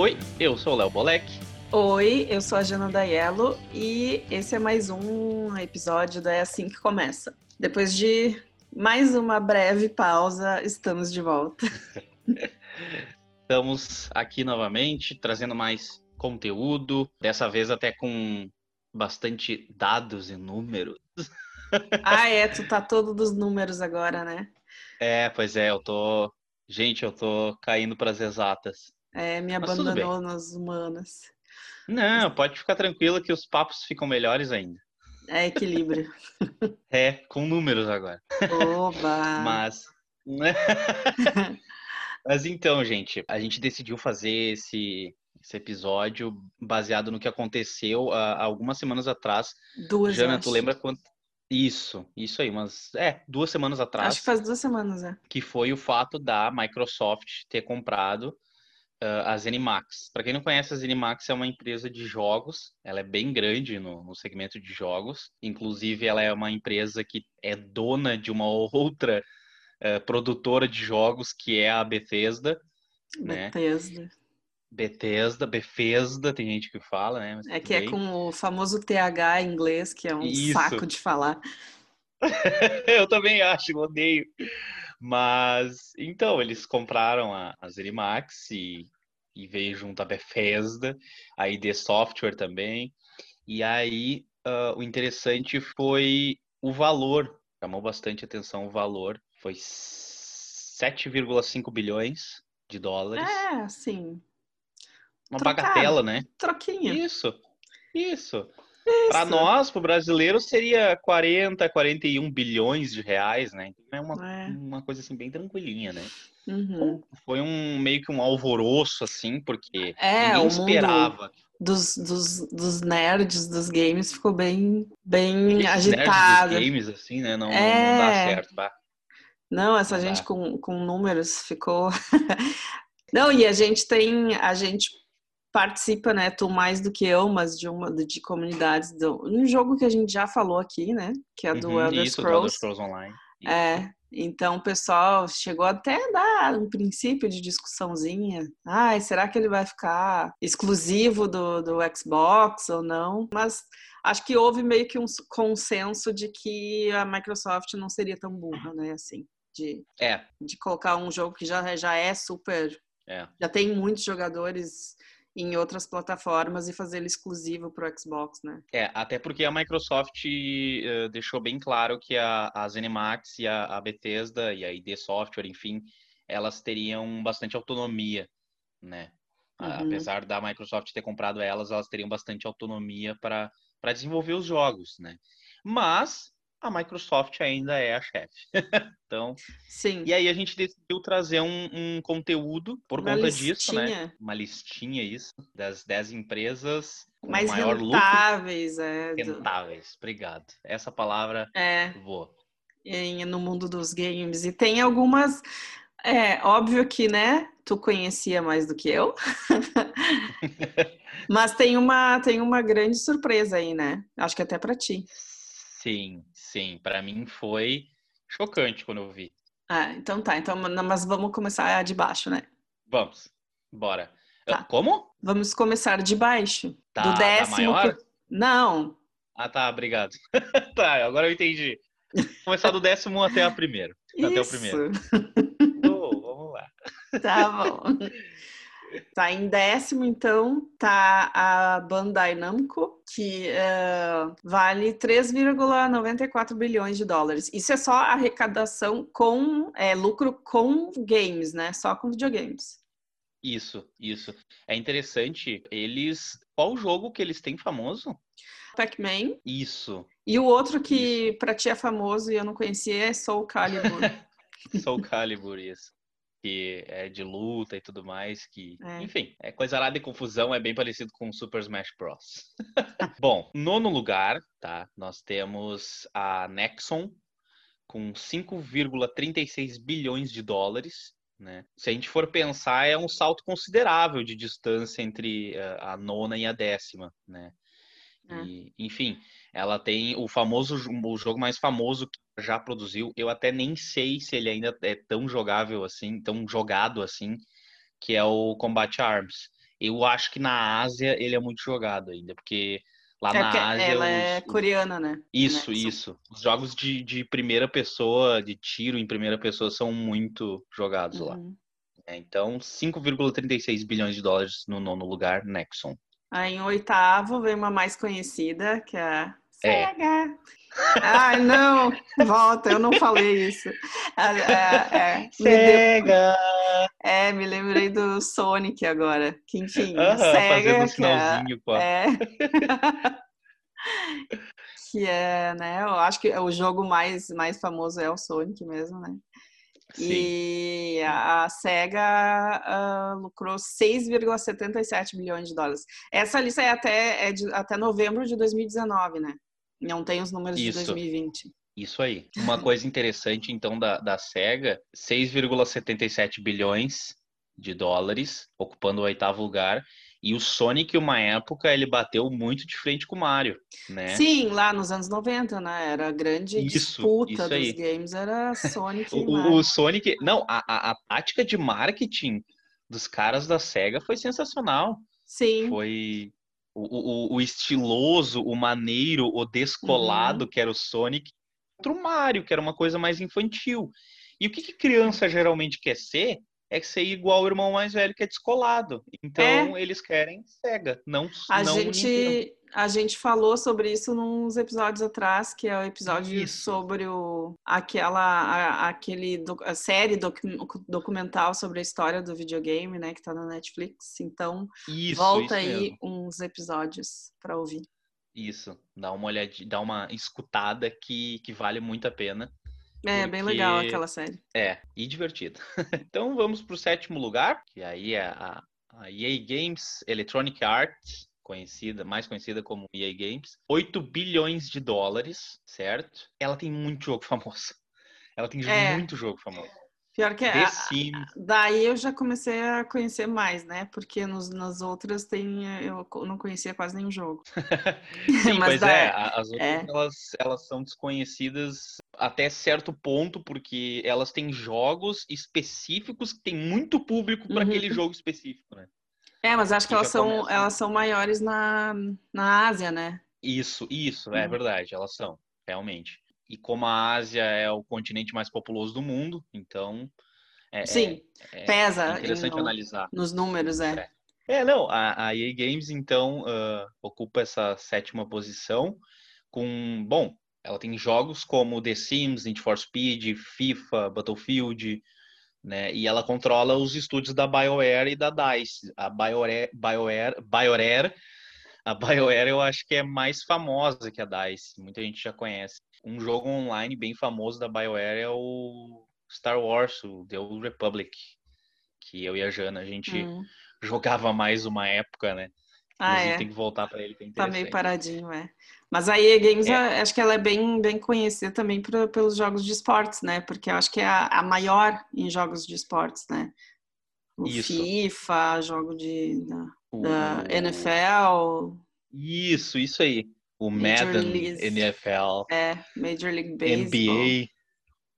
Oi, eu sou o Léo Bolek. Oi, eu sou a Jana Daiello e esse é mais um episódio da É Assim Que Começa. Depois de mais uma breve pausa, estamos de volta. Estamos aqui novamente, trazendo mais conteúdo, dessa vez até com bastante dados e números. Ah, é, tu tá todo dos números agora, né? É, pois é, eu tô. Gente, eu tô caindo para as exatas. É, me abandonou nas humanas. Não, pode ficar tranquila que os papos ficam melhores ainda. É equilíbrio. É, com números agora. Oba! Mas. Mas então, gente, a gente decidiu fazer esse, esse episódio baseado no que aconteceu há algumas semanas atrás. Duas Jana, tu lembra quanto. Isso, isso aí, mas é, duas semanas atrás. Acho que faz duas semanas, é. Que foi o fato da Microsoft ter comprado uh, a ZeniMax. Para quem não conhece, a ZeniMax é uma empresa de jogos. Ela é bem grande no, no, segmento de jogos. Inclusive, ela é uma empresa que é dona de uma outra uh, produtora de jogos, que é a Bethesda. Bethesda. Né? Bethesda, Bethesda, tem gente que fala, né? É que bem. é com o famoso TH em inglês, que é um Isso. saco de falar. eu também acho, odeio. Mas, então, eles compraram a, a Zenimax e, e veio junto a Bethesda, a ID Software também. E aí, uh, o interessante foi o valor, chamou bastante atenção o valor, foi 7,5 bilhões de dólares. É, sim. Uma bagatela, né? Troquinha. Isso, isso. Para nós, para o brasileiro, seria 40, 41 bilhões de reais, né? Então é uma, é. uma coisa assim bem tranquilinha, né? Uhum. Foi um meio que um alvoroço, assim, porque é, ninguém esperava. Dos, dos, dos nerds dos games ficou bem, bem agitado. Nerds dos games, assim, né? Não, é... não dá certo, bah. Não, essa Não gente dá. com, com números ficou. não, e a gente tem. A gente participa, né? Tu mais do que eu, mas de uma de comunidades do um jogo que a gente já falou aqui, né? Que é do Uhum, Elder isso, do Elder Scrolls. Scrolls Online. Isso. É, então o pessoal chegou até a dar um princípio de discussãozinha. Ai, será que ele vai ficar exclusivo do, do Xbox ou não? Mas acho que houve meio que um consenso de que a Microsoft não seria tão burra, né? Assim, de, É, de colocar um jogo que já, já é super. é. Já tem muitos jogadores em outras plataformas e fazer ele exclusivo para o Xbox, né? É, até porque a Microsoft uh, deixou bem claro que a, a ZeniMax e a, a, Bethesda e a ID Software, enfim, elas teriam bastante autonomia, né? Uhum. Apesar da Microsoft ter comprado elas, elas teriam bastante autonomia para desenvolver os jogos, né? Mas a Microsoft ainda é a chefe. então, Sim. E aí a gente decidiu trazer um, um conteúdo por Uma conta listinha. disso, né? Uma listinha isso das 10 empresas com mais maior rentáveis, é, lucro. do- Rentáveis. Obrigado. Essa palavra é, voa. em- no mundo dos games. E tem algumas. É óbvio que, né? Tu conhecia mais do que eu. Mas tem uma, tem uma grande surpresa aí, né? Acho que até pra ti. Sim, sim. Para mim foi chocante quando eu vi. Ah, então tá. Então, mas vamos começar de baixo, né? Vamos, bora. Tá. Como? Vamos começar de baixo. Tá, do décimo. maior? pro- Não, Ah, tá, obrigado. tá, agora eu entendi. Começar do décimo até a primeiro. Até o isso. primeiro. Oh, vamos lá. Tá bom. Tá em décimo, então, tá a Bandai Namco, que eh, vale 3,94 bilhões de dólares. Isso é só arrecadação com é, lucro com games, né? Só com videogames. Isso, isso. É interessante, eles. Qual jogo que eles têm famoso? Pac-Man. Isso, E o outro que pra ti é famoso e eu não conhecia é Soul Calibur. Soul Calibur, isso. Que é de luta e tudo mais, que, É. enfim, é coisa nada de confusão, é bem parecido com Super Smash Bros. Bom, nono lugar, tá? Nós temos a Nexon com 5,36 bilhões de dólares, né? Se a gente for pensar, é um salto considerável de distância entre eh, a nona e a décima, né? É. E, enfim, ela tem o famoso, o jogo mais famoso que já produziu. Eu até nem sei se ele ainda é tão jogável assim, tão jogado assim, que é o Combat Arms. Eu acho que na Ásia ele é muito jogado ainda, porque lá É na Ásia. ela os- é coreana, né? Isso, Nexon. isso. Os jogos de, de primeira pessoa, de tiro em primeira pessoa, são muito jogados lá. Uhum. É, então, 5,36 bilhões de dólares no nono lugar, Nexon. Aí em oitavo vem uma mais conhecida, que é a É. Sega. Ai, não, volta, eu não falei isso. É, é, é, me Sega! é, me lembrei do Sonic agora. Que enfim, Aham, Sega, que é, é que é, né? Eu acho que o jogo mais, mais famoso é o Sonic mesmo, né? Sim. E a a SEGA ah, lucrou 6,77 bilhões de dólares. Essa lista é até, é de- até novembro de 2019, né? Não tem os números Isso. de 2020. Isso aí. Uma coisa interessante, então, da, da SEGA, 6,77 bilhões de dólares, ocupando o oitavo lugar. E o Sonic, uma época, ele bateu muito de frente com o Mario, né? Sim, lá nos anos 90, né? Era a grande Isso, disputa isso dos games, era Sonic e O, Mario. o- Sonic. Não, a, a, a tática de marketing dos caras da SEGA foi sensacional. Sim, Foi o, o, o estiloso, o maneiro, o descolado Uhum. que era o Sonic, contra o Mario, que era uma coisa mais infantil. E o que, que criança geralmente quer ser? É ser igual o irmão mais velho que é descolado. Então eles querem SEGA, não a não Nintendo. gente, a gente falou sobre isso nos episódios atrás, que é o episódio Isso. sobre o, aquela, a, aquele, a série docu- documental sobre a história do videogame, né? Que tá na Netflix. Então, Isso, volta isso aí mesmo. uns episódios para ouvir. Isso, dá uma olhadinha, dá uma escutada que, que vale muito a pena. É, bem legal Porque- aquela série. É, e divertido. então vamos para o sétimo lugar, que aí é a, a EA Games Electronic Arts, conhecida, mais conhecida como EA Games, 8 bilhões de dólares, certo? Ela tem muito jogo famoso. Ela tem É. muito jogo famoso. Pior que Sims, daí eu já comecei a conhecer mais, né? Porque nos, nas outras tem, eu não conhecia quase nenhum jogo. Sim, Mas pois da- é, a- as outras é. elas, elas são desconhecidas até certo ponto, porque elas têm jogos específicos que tem muito público para Uhum. aquele jogo específico, né? É, mas acho que elas são, começa. elas são maiores na, na Ásia, né? Isso, isso, é Uhum. verdade, elas são, realmente. E como a Ásia é o continente mais populoso do mundo, então é, Sim, é- é pesa interessante em- analisar. nos números, é. É, não, a, a EA Games, então, ah, ocupa essa sétima posição com, bom, ela tem jogos como The Sims, Need for Speed, FIFA, Battlefield, né, e ela controla os estúdios da BioWare e da DICE. A BioWare, BioWare, BioWare, a BioWare eu acho que é mais famosa que a DICE, muita gente já conhece. Um jogo online bem famoso da BioWare é o Star Wars, o The Old Republic, que eu e a Jana, a gente Hum. jogava mais uma época, né? Ah, Inclusive é. tem que voltar pra ele, que é Tá meio paradinho, é. Mas a EA Games, É. acho que ela é bem, bem conhecida também por- pelos jogos de esportes, né? Porque eu acho que é a, a maior em jogos de esportes, né? O Isso. FIFA, jogo de, da, O- da NFL, Isso, isso aí. O Major Madden. NFL, é, Major League Baseball. NBA.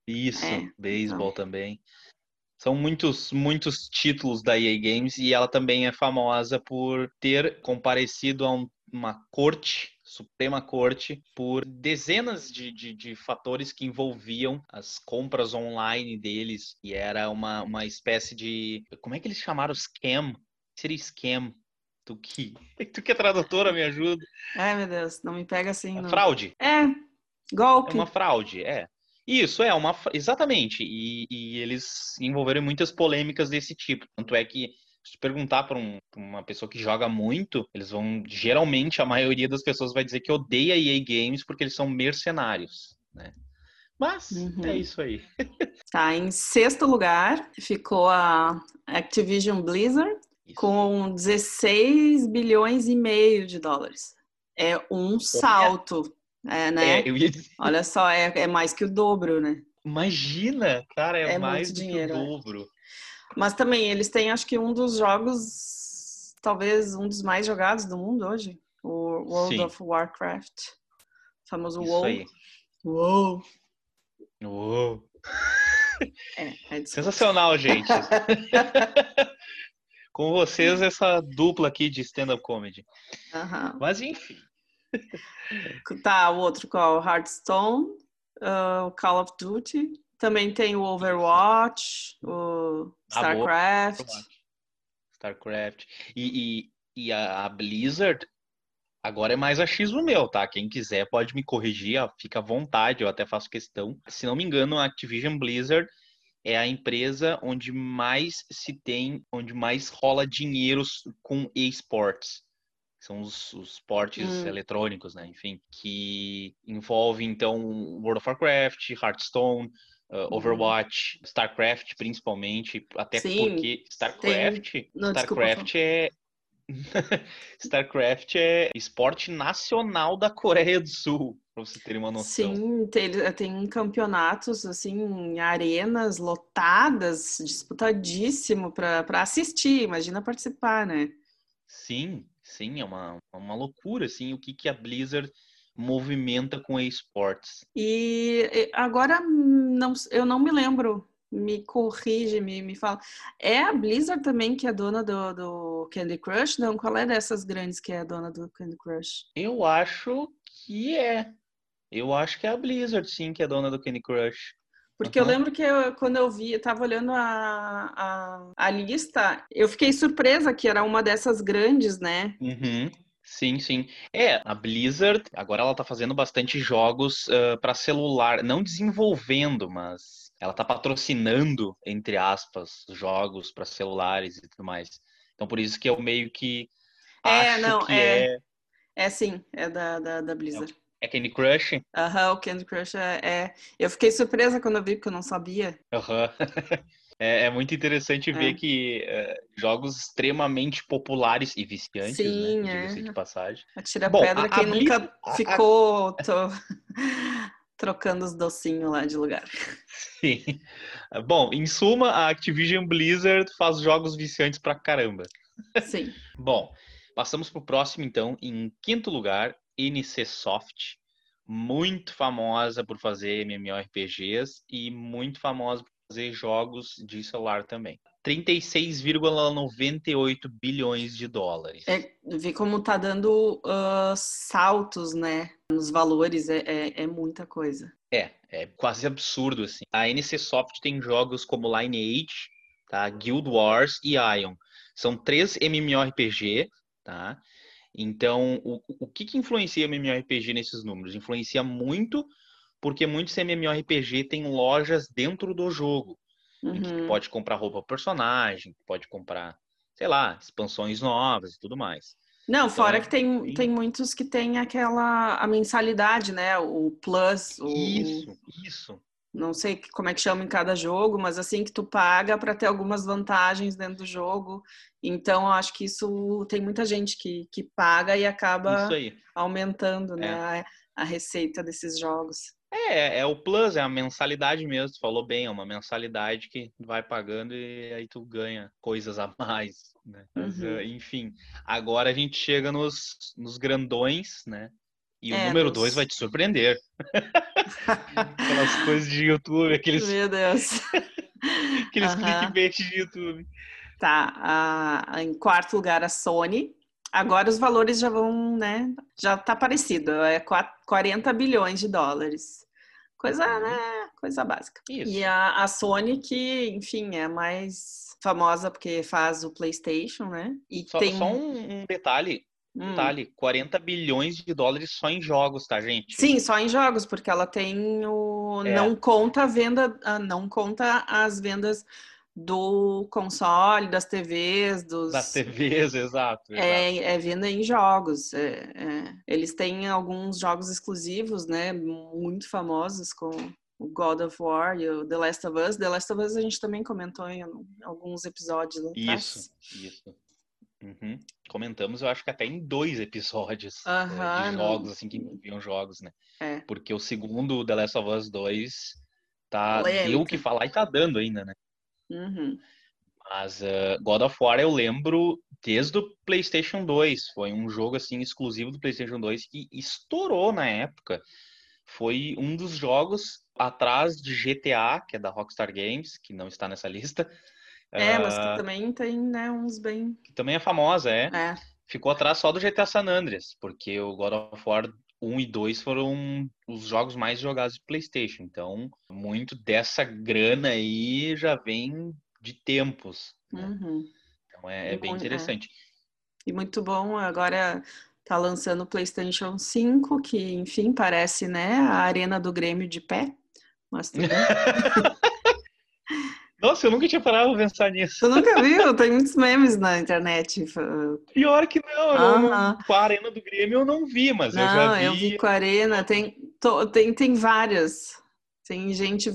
Isso, É, beisebol também. São muitos, muitos títulos da EA Games e ela também é famosa por ter comparecido a um- uma corte, Suprema Corte, por dezenas de, de, de fatores que envolviam as compras online deles. E era uma, uma espécie de. Como é que eles chamaram scam? Seria scam. Tu que, tu que é tradutora, me ajuda. Ai, meu Deus, não me pega assim. É não. fraude. É, É golpe. uma fraude, é. Isso, é uma. Exatamente. E, e eles envolveram muitas polêmicas desse tipo. Tanto é que, se perguntar para um- uma pessoa que joga muito, eles vão. Geralmente, a maioria das pessoas vai dizer que odeia EA Games porque eles são mercenários, né? Mas Uhum. é isso aí. Tá, em sexto lugar ficou a Activision Blizzard Isso. com 16 bilhões e meio de dólares. É um salto, é, né? É, ia Olha só, é, é mais que o dobro, né? imagina, cara, é, É mais do dinheiro, que é. o dobro. Mas também eles têm, acho que um dos jogos, talvez um dos mais jogados do mundo hoje, o World Sim. of Warcraft, o famoso Isso WoW. aí. WoW. Uou. É, é. Sensacional, gente. com vocês essa dupla aqui de stand-up comedy. Aham. Mas enfim. Tá, o outro qual? Hearthstone, uh, o Call of Duty. Também tem o Overwatch, o Ah. StarCraft. StarCraft. E, e, e a, a Blizzard agora é mais achismo meu, tá? Quem quiser pode me corrigir, fica à vontade, eu até faço questão. Se não me engano, a Activision Blizzard é a empresa onde mais se tem, onde mais rola dinheiro com esportes. São os, os esportes Hum. eletrônicos, né? Enfim, que envolve então World of Warcraft, Hearthstone, uh, Overwatch, StarCraft principalmente, até Sim, porque StarCraft, Não, desculpa, StarCraft é StarCraft é esporte nacional da Coreia do Sul, pra você ter uma noção. Sim, tem, tem campeonatos assim, em arenas lotadas, disputadíssimo para assistir, imagina participar, né? Sim, sim, é uma, uma loucura, assim, o que, que a Blizzard movimenta com esportes. E e agora não, eu não me lembro, me corrige, me, me fala. É a Blizzard também que é dona do, do Candy Crush? Não, qual é dessas grandes que é a dona do Candy Crush? Eu acho que é. Eu acho que é a Blizzard, sim, que é dona do Candy Crush. Porque eu Aham. lembro que eu- quando eu vi, eu tava olhando a, a, a lista, eu fiquei surpresa que era uma dessas grandes, né? Uhum. Sim, sim. É, a Blizzard, agora ela tá fazendo bastante jogos para celular, não desenvolvendo, mas ela tá patrocinando, entre aspas, jogos para celulares e tudo mais. Então por isso que eu meio que É, acho não, que é. é, É sim, é da, da, da Blizzard. é Candy Crush. Aham, o Candy Crush é, é- Eu fiquei surpresa quando eu vi, porque eu não sabia. Aham. É, é muito interessante ver É. que é, jogos extremamente populares e viciantes, Sim, né? Diga-se é. de passagem. Atira Bom, pedra a- a quem nunca Blizz- a- a- ficou to- trocando os docinhos lá de lugar. Sim. Bom, em suma, a Activision Blizzard faz jogos viciantes pra caramba. Sim. Bom, passamos pro próximo então. Em quinto lugar, NC Soft, muito famosa por fazer MMORPGs e muito famosa por fazer jogos de celular também. 36,98 bilhões de dólares. É, ver como tá dando ah, saltos, né? Nos valores, é, é, é muita coisa. É, é quase absurdo assim. A NC Soft tem jogos como Lineage, tá? Guild Wars e Ion. São três MMORPG, tá? Então, o, o que que influencia MMORPG nesses números? Influencia muito porque muitos MMORPG têm lojas dentro do jogo, em que Uhum. pode comprar roupa pro personagem, pode comprar, sei lá, expansões novas e tudo mais. Não, fora Então, que tem, sim. tem muitos que tem aquela a mensalidade, né? O Plus, o, Isso, isso. Não sei como é que chama em cada jogo, mas assim que tu paga para ter algumas vantagens dentro do jogo. Então, eu acho que isso tem muita gente que, que paga e acaba aumentando, né, a, a receita desses jogos. É, é o plus, é a mensalidade mesmo, tu falou bem, é uma mensalidade que vai pagando e aí tu ganha coisas a mais, né? Mas, Uhum. eh, enfim, agora a gente chega nos, nos grandões, né? E o É, número nos- 2 vai te surpreender. Aquelas coisas de YouTube, aqueles, Meu Deus. aqueles clickbait de YouTube. Tá, a- em quarto lugar a Sony. Agora os valores já vão, né? Já tá parecido, é qua- 40 bilhões de dólares. Coisa, Uhum. né? Coisa básica. Isso. E a, a Sony, que, enfim, é mais famosa porque faz o PlayStation, né? E Só, tem. só um, um detalhe, Hum. detalhe, 40 bilhões de dólares só em jogos, tá, gente? Sim, só em jogos, porque ela tem o. É. Não conta a venda, não conta as vendas do console, das TVs, dos. Das TVs, exato. exato. É, é venda em jogos. é- é. Eles têm alguns jogos exclusivos, né? Muito famosos, com o God of War e o The Last of Us. The Last of Us a gente também comentou em alguns episódios atrás. Isso, isso. Uhum. Comentamos, eu acho que até em dois episódios Aham, de não- jogos, assim, que envolviam jogos, né? É. Porque o segundo The Last of Us 2 tá, deu o que falar e tá dando ainda, né? Uhum. Mas eh, God of War eu lembro desde o PlayStation 2. Foi um jogo, assim, exclusivo do PlayStation 2 que estourou na época. Foi um dos jogos atrás de GTA, que é da Rockstar Games, que não está nessa lista, É, mas que também tem, né, uns bem. Que também é famosa, é. É. Ficou atrás só do GTA San Andreas, porque o God of War 1 e 2 foram os jogos mais jogados de PlayStation. Então, muito dessa grana aí já vem de tempos. Né? Uhum. Então, é, é bem é. interessante. E muito bom, agora tá lançando o PlayStation 5, que, enfim, parece, né, a arena do Grêmio de pé. Mas tudo bem. Nossa, eu nunca tinha parado pra pensar nisso. Tu nunca viu? Tem muitos memes na internet. Pior que não, eu não- Aham. com a Arena do Grêmio eu não vi, mas eu Não, já vi. eu vi com a Arena, tem, to- tem, tem várias. Tem gente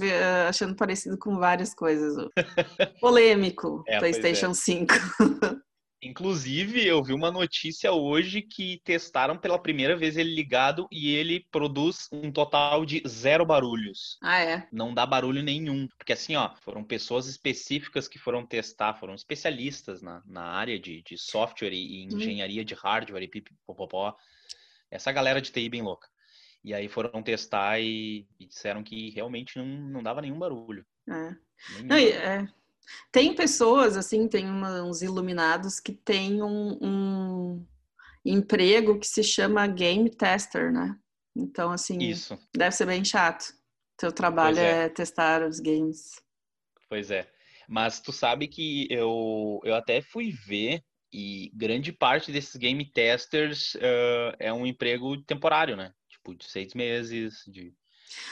achando parecido com várias coisas. Polêmico, É, pois PlayStation 5. Inclusive, eu vi uma notícia hoje que testaram pela primeira vez ele ligado e ele produz um total de zero barulhos. Ah, é? Não dá barulho nenhum. Porque assim, ó, foram pessoas específicas que foram testar, foram especialistas na, na área de, de software e, e Hum. engenharia de hardware e pipipopopó. Essa galera de TI bem louca. E aí foram testar e, e disseram que realmente não, não dava nenhum barulho. É. Não, é. Tem pessoas, assim, tem uma- uns iluminados que têm um, um emprego que se chama game tester, né? Então, assim, Isso, deve ser bem chato. Teu trabalho é. é. testar os games. pois é. Mas tu sabe que eu, eu até fui ver e grande parte desses game testers eh, é um emprego temporário, né? Tipo, de seis meses, de...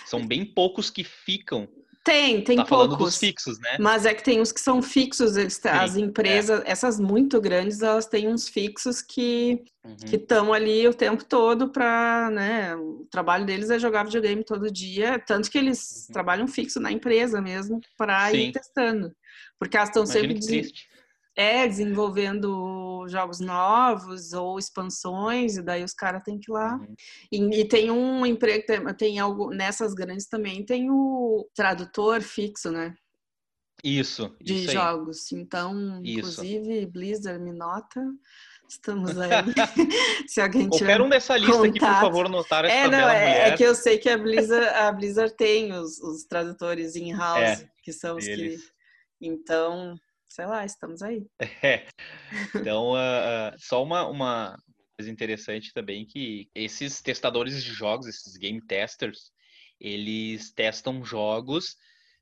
São bem poucos que ficam. Tem, tem tá falando dos poucos. fixos, né? Mas é que tem uns que são fixos, eles, Sim, as empresas, essas muito grandes, elas têm uns fixos que Uhum. que estão ali o tempo todo para, né? O trabalho deles é jogar videogame todo dia, tanto que eles Uhum. trabalham fixo na empresa mesmo para ir testando, porque elas estão sempre é, desenvolvendo jogos novos ou expansões, e daí os caras têm que ir lá. Uhum. E, e tem um emprego, tem, tem algo nessas grandes também, tem o tradutor fixo, né? Isso, De isso jogos. Então, Isso. inclusive, Blizzard me nota. Estamos aí. Se alguém tiver Qualquer um dessa lista aqui, por contato. favor, notar essa É, não, é, é que eu sei que a Blizzard, a Blizzard tem os, os tradutores in-house, É, que são os que. Eles. Então, sei lá, estamos aí. É. Então, ah, só uma, uma coisa interessante também que esses testadores de jogos, esses game testers, eles testam jogos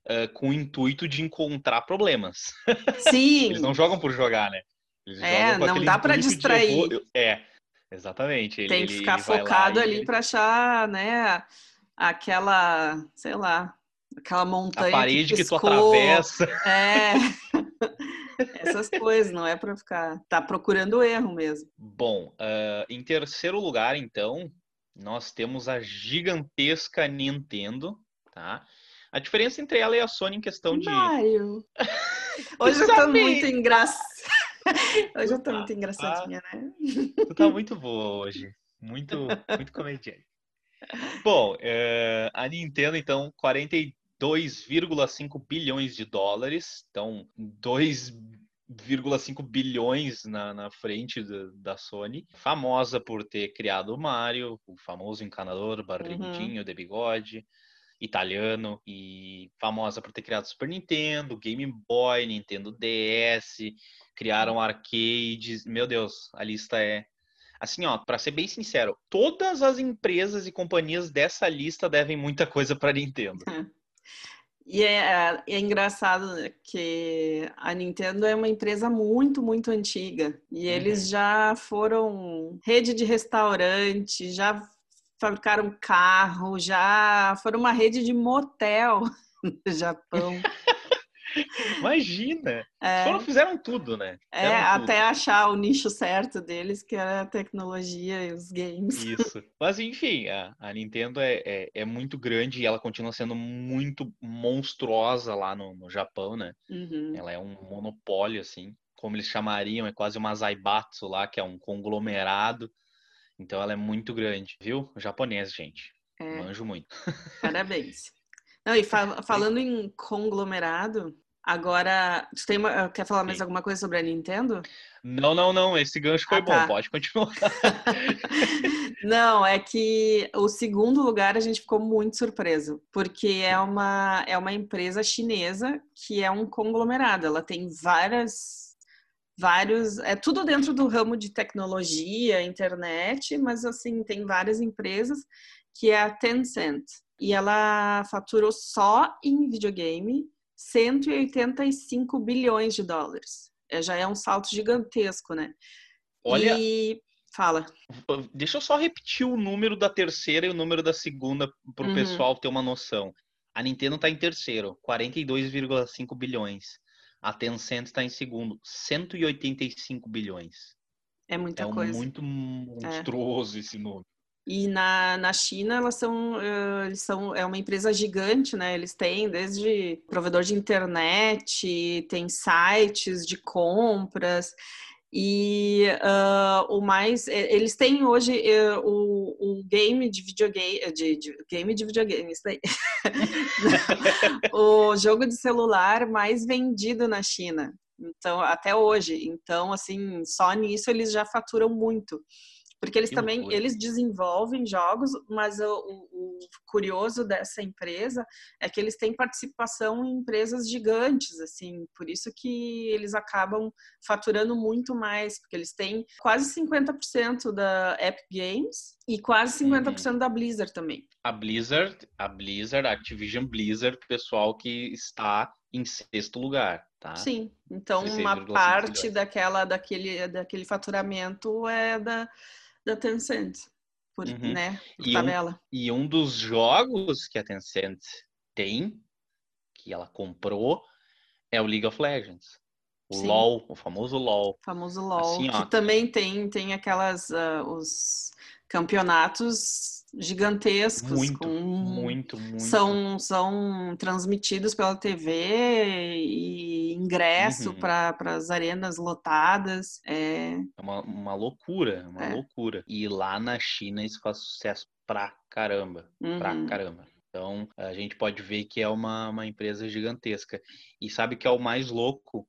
ah, com o intuito de encontrar problemas. Sim, Eles não jogam por jogar, né? Eles É, não dá eu distrair. vou- eu- É, exatamente. Ele, tem que ficar focado ali ele- para achar, né, aquela, sei lá, aquela A montanha parede que, tu piscou. atravessa. É. Essas coisas, não é para ficar. Tá procurando o erro mesmo. Bom, ah, em terceiro lugar, então, nós temos a gigantesca Nintendo, tá? A diferença entre ela e a Sony em questão de. Mário. Hoje eu tô muito engraçada. Hoje eu tô muito engraçadinha, né? Tu tá muito boa hoje. Muito, muito comediante. Bom, eh, a Nintendo, então, 42,5 bilhões de dólares. Então, 2,5 bilhões na, na frente da, da Sony. Famosa por ter criado o Mario, o famoso encanador, barrigudinho de bigode, italiano. E famosa por ter criado Super Nintendo, Game Boy, Nintendo DS. Criaram arcades. Meu Deus, a lista é Assim, ó, para ser bem sincero, todas as empresas e companhias dessa lista devem muita coisa para Nintendo. E é, é engraçado que a Nintendo é uma empresa muito, muito antiga. E eles já foram rede de restaurante, já fabricaram carro, já foram uma rede de motel no Japão. Imagina! É, Foram, fizeram tudo, né? é, Fizeram tudo. até achar o nicho certo deles, que era a tecnologia e os games. Isso. Mas enfim, a, a Nintendo é, é, é muito grande e ela continua sendo muito monstruosa lá no, no Japão, né? Uhum. Ela é um monopólio, assim. Como eles chamariam, é quase uma Zaibatsu lá, que é um conglomerado. Então ela é muito grande, viu? Japonês, gente. É, Manjo muito. parabéns. Não, e fa- falando em conglomerado, Agora, tu tem uma, quer falar mais Sim. alguma coisa sobre a Nintendo? Não, não, não. Esse gancho foi ah, bom. Tá. Pode continuar. não, é que o segundo lugar a gente ficou muito surpreso, porque é uma, é uma empresa chinesa que é um conglomerado. Ela tem várias vários, é tudo dentro do ramo de tecnologia, internet, mas assim, tem várias empresas que é a Tencent. E ela faturou só em videogame 185 bilhões de dólares. É, já é um salto gigantesco, né? Olha. E fala. Deixa eu só repetir o número da terceira e o número da segunda para o uhum. pessoal ter uma noção. A Nintendo está em terceiro, 42,5 bilhões. A Tencent está em segundo, 185 bilhões. É muita é coisa. É muito monstruoso é. esse número. E na, na China, elas são, eles são, é uma empresa gigante, né? Eles têm desde provedor de internet, tem sites de compras. E uh, o mais, eles têm hoje uh, o, o, game de videogame, de, de, game de videogame, isso daí. o jogo de celular mais vendido na China. Então, até hoje. Então, assim, só nisso eles já faturam muito. Porque eles que também loucura. eles desenvolvem jogos, mas o, o, o, curioso dessa empresa é que eles têm participação em empresas gigantes, assim, por isso que eles acabam faturando muito mais, porque eles têm quase 50% da Epic Games e quase 50% uhum. da Blizzard também. A Blizzard, a Blizzard, a Activision Blizzard, pessoal que está em sexto lugar, tá? Sim. Então uma parte daquela daquele daquele faturamento é da da Tencent, por, uhum. né, por e tabela. Um, e um dos jogos que a Tencent tem, que ela comprou, é o League of Legends. O Sim. LoL, o famoso LoL. O famoso LoL, assim, que também tem, tem aquelas, uh, os campeonatos gigantescos. Muito, com... muito, muito. São, são transmitidos pela TV e ingresso uhum. para as arenas lotadas. É, é uma, uma loucura, uma é. loucura. E lá na China isso faz sucesso pra caramba, uhum. pra caramba. Então, a gente pode ver que é uma, uma empresa gigantesca. E sabe que é o mais louco?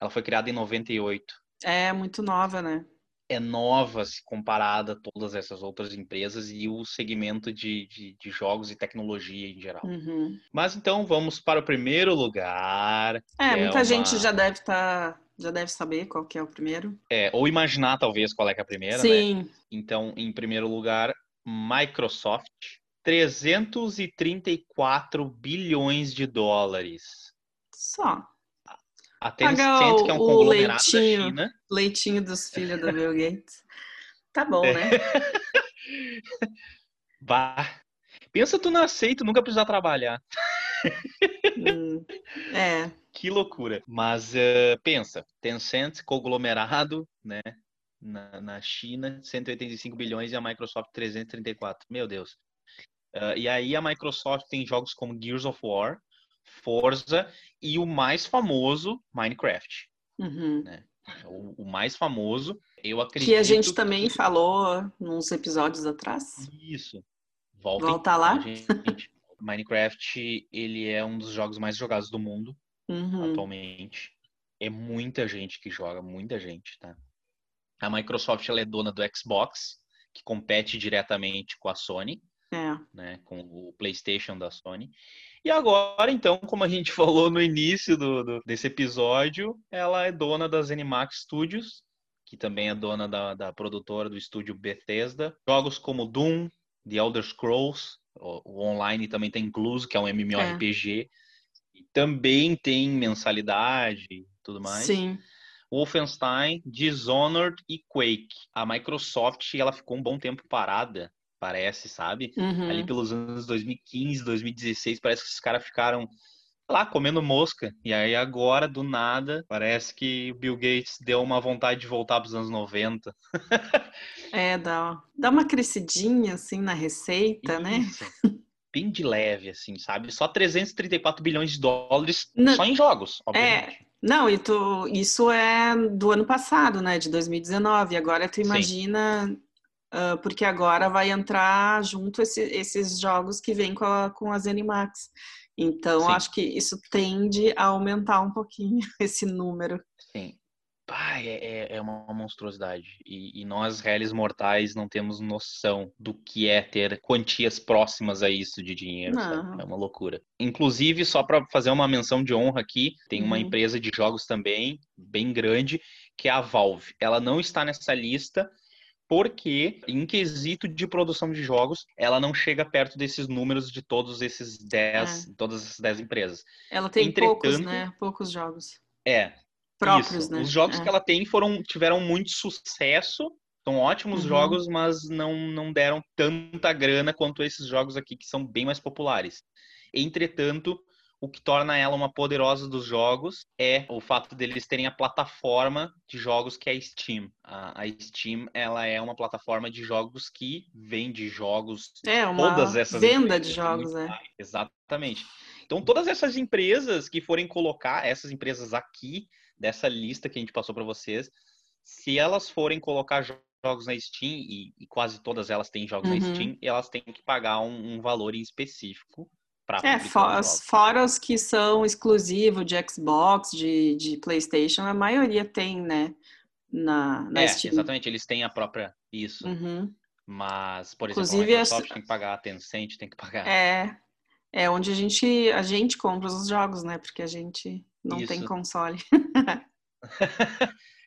Ela foi criada em 98. É, muito nova, né? É nova se comparada a todas essas outras empresas e o segmento de, de, de jogos e tecnologia em geral. Uhum. Mas então vamos para o primeiro lugar. É, muita é uma... gente já deve estar. Tá, já deve saber qual que é o primeiro. É, ou imaginar talvez qual é, é a primeira, né? Sim. Né? Então, em primeiro lugar, Microsoft, 334 bilhões de dólares. Só. A Tencent, que é um conglomerado leitinho, da China. Leitinho dos filhos do Bill Gates. Tá bom, é. né? Bah. Pensa tu nascer e tu nunca precisar trabalhar. Hum, é. Que loucura. Mas uh, pensa, Tencent, conglomerado, né? Na, na, China, 185 bilhões e a Microsoft 334. Meu Deus. Uh, e aí a Microsoft tem jogos como Gears of War, Forza e o mais famoso, Minecraft. Uhum. Né? O, o, mais famoso, eu acredito. Que a gente também falou nos episódios atrás. Isso. Voltem, Volta lá. Gente. Minecraft, ele é um dos jogos mais jogados do mundo uhum. atualmente. É muita gente que joga, muita gente, tá? A Microsoft ela é dona do Xbox, que compete diretamente com a Sony, é. né, com o PlayStation da Sony. E agora, então, como a gente falou no início do, do, desse episódio, ela é dona das Animax Studios, que também é dona da, da produtora do estúdio Bethesda. Jogos como Doom, The Elder Scrolls, o, o online também tem incluso, que é um MMORPG. É. E também tem mensalidade e tudo mais. Sim. Wolfenstein, Dishonored e Quake. A Microsoft ela ficou um bom tempo parada parece, sabe? Uhum. Ali pelos anos 2015, 2016, parece que esses caras ficaram lá comendo mosca. E aí agora, do nada, parece que o Bill Gates deu uma vontade de voltar para os anos 90. é, dá, dá uma crescidinha assim na receita, né? Isso. né? Bem de leve, assim, sabe? Só 334 bilhões de dólares Não, só em jogos, obviamente. É. Não, e tu, isso é do ano passado, né? De 2019. Agora tu imagina Sim Uh, porque agora vai entrar junto esse, esses jogos que vêm com, a, com a Zenimax. Então, Sim. acho que isso tende a aumentar um pouquinho esse número. Sim. Pai, é, é, é uma monstruosidade. E, e, nós, réis mortais, não temos noção do que é ter quantias próximas a isso de dinheiro. É uma loucura. Inclusive, só para fazer uma menção de honra aqui, tem uma uhum. empresa de jogos também, bem grande, que é a Valve. Ela não está nessa lista porque, em quesito de produção de jogos, ela não chega perto desses números de todos esses 10, é. todas essas 10 empresas. Ela tem Entretanto, poucos, né? Poucos jogos. É, próprios, Isso. né? Os jogos é. que ela tem foram tiveram muito sucesso, são ótimos uhum. jogos, mas não, não deram tanta grana quanto esses jogos aqui que são bem mais populares. Entretanto, o que torna ela uma poderosa dos jogos é o fato deles terem a plataforma de jogos que é a Steam. A, a Steam ela é uma plataforma de jogos que vende jogos. É uma todas essas venda de jogos, é. Exatamente. Então todas essas empresas que forem colocar essas empresas aqui dessa lista que a gente passou para vocês, se elas forem colocar jogos na Steam, e, e quase todas elas têm jogos uhum. na Steam, elas têm que pagar um, um valor em específico. É, for, os fora os que são exclusivos de Xbox, de, de PlayStation, a maioria tem, né? Na, na é, Steam. exatamente, eles têm a própria. Isso. Uhum. Mas, por exemplo, Inclusive, a Microsoft tem que pagar, a Tencent tem que pagar. É, é onde a gente, a gente compra os jogos, né? Porque a gente não Isso. tem console.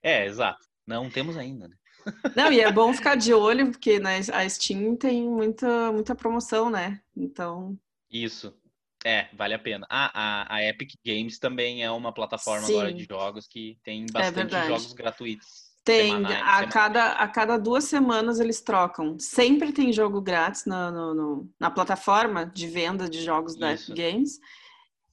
é, exato. Não temos ainda, né? Não, e é bom ficar de olho, porque né, a Steam tem muita, muita promoção, né? Então. Isso. É, vale a pena. Ah, a, a Epic Games também é uma plataforma Sim. agora de jogos que tem é bastante é jogos gratuitos. Tem, a, cada, a cada duas semanas eles trocam. Sempre tem jogo grátis na, no, no, na plataforma de venda de jogos da Epic Games.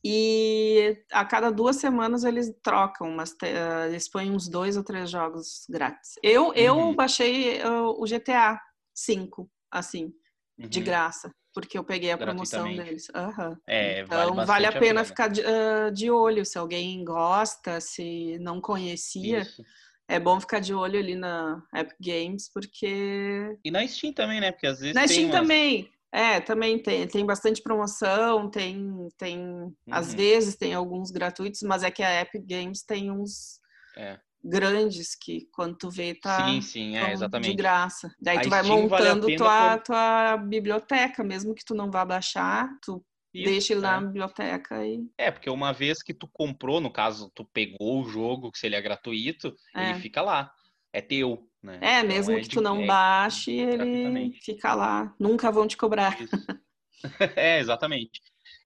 E a cada duas semanas eles trocam, mas uh, eles põem uns dois ou três jogos grátis. Eu, uhum. eu baixei uh, o GTA 5, assim, uhum. de graça, porque eu peguei a promoção deles. Uhum. É, então vale, vale a pena, a pena. ficar de, uh, de, olho se alguém gosta, se não conhecia. Isso. É bom ficar de olho ali na Epic Games, porque. E na Steam também, né? Porque às vezes. Na Steam umas... também. É, também tem, tem bastante promoção, tem, tem uhum. às vezes tem alguns gratuitos, mas é que a Epic Games tem uns é. Grandes que quando tu vê tá sim, sim, é, exatamente. de graça. Daí a tu vai Steam montando vale tua, por... tua biblioteca, mesmo que tu não vá baixar, tu isso, deixa ele é. na biblioteca e. É, porque uma vez que tu comprou, no caso, tu pegou o jogo, que se ele é gratuito, é. ele fica lá. É teu. Né? É, então, mesmo é que tu não é, baixe, ele fica lá. Nunca vão te cobrar. é, exatamente.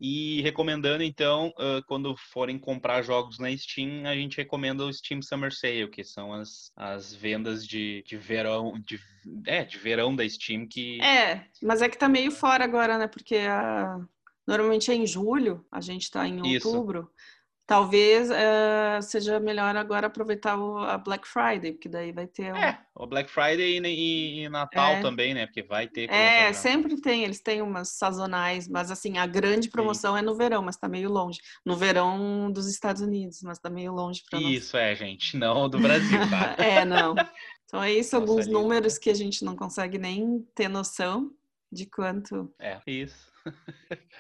E recomendando, então, uh, quando forem comprar jogos na Steam, a gente recomenda o Steam Summer Sale, que são as, as vendas de, de verão, de, é, de verão da Steam que. É, mas é que tá meio fora agora, né? Porque a... normalmente é em julho, a gente tá em outubro. Isso talvez uh, seja melhor agora aproveitar o, a Black Friday, porque daí vai ter. Um... É, o Black Friday e, e, e Natal é. também, né? Porque vai ter. É, sempre tem, eles têm umas sazonais, mas assim, a grande promoção Sim. é no verão, mas tá meio longe. No verão dos Estados Unidos, mas tá meio longe para nós. Isso, é, gente, não do Brasil, tá? é, não. Então é isso, Nossa, alguns números que a gente não consegue nem ter noção de quanto. É, isso.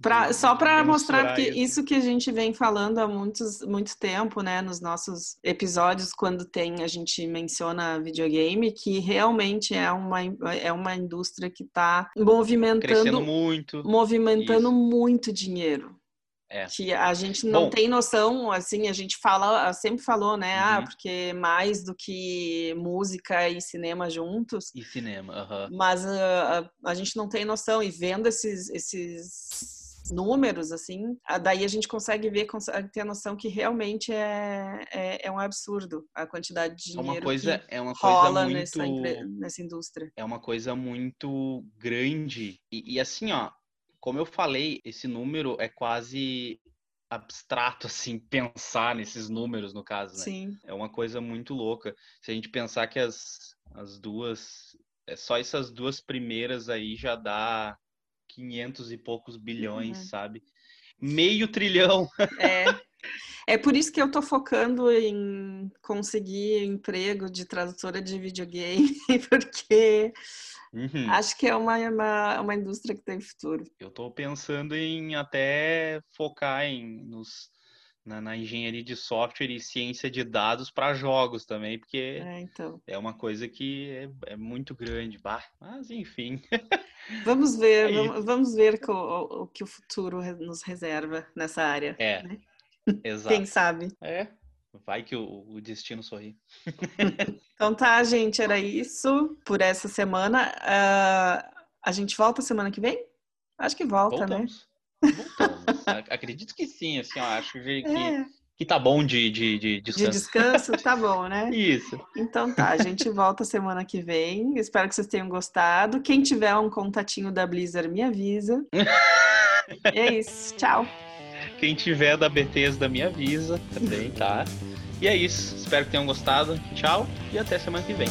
Pra, só para mostrar que isso que a gente vem falando há muitos, muito tempo, né, nos nossos episódios, quando tem a gente menciona videogame, que realmente é uma, é uma indústria que está movimentando Crescendo muito, movimentando isso. muito dinheiro. É. Que a gente não Bom, tem noção, assim, a gente fala, sempre falou, né? Ah, uhum. Ah, porque mais do que música e cinema juntos. E cinema, uhum. Mas uh, a gente não tem noção, e vendo esses, esses números, assim, daí a gente consegue ver, consegue ter a noção que realmente é, é, é um absurdo a quantidade de dinheiro é uma coisa, que é uma coisa muito, nessa, nessa indústria. É uma coisa muito grande. E, e assim, ó, como eu falei, esse número é quase abstrato assim pensar nesses números no caso, né? Sim. É uma coisa muito louca. Se a gente pensar que as, as duas é só essas duas primeiras aí já dá 500 e poucos bilhões, uhum. sabe? Meio trilhão. É. É por isso que eu tô focando em conseguir emprego de tradutora de videogame, porque uhum. acho que é uma, uma, uma indústria que tem futuro. Eu tô pensando em até focar em nos na, na, engenharia de software e ciência de dados para jogos também, porque é, então. é uma coisa que é, é muito grande. Bah, mas enfim. Vamos ver, é vamos, vamos, ver o, o, que o futuro nos reserva nessa área. É. Né? Exato. Quem sabe? É. Vai que o, o destino sorri. então tá, gente, era isso por essa semana. Uh, a gente volta semana que vem? Acho que volta, né? Voltamos. né? Voltamos. Acredito que sim, assim, eu acho que, é. que tá bom de, de, de descanso. De descanso, tá bom, né? Isso. Então tá, a gente volta semana que vem. Espero que vocês tenham gostado. Quem tiver um contatinho da Blizzard, me avisa. é isso, tchau. Quem tiver da Bethesda, me avisa também, tá? E é isso. Espero que tenham gostado. Tchau e até semana que vem.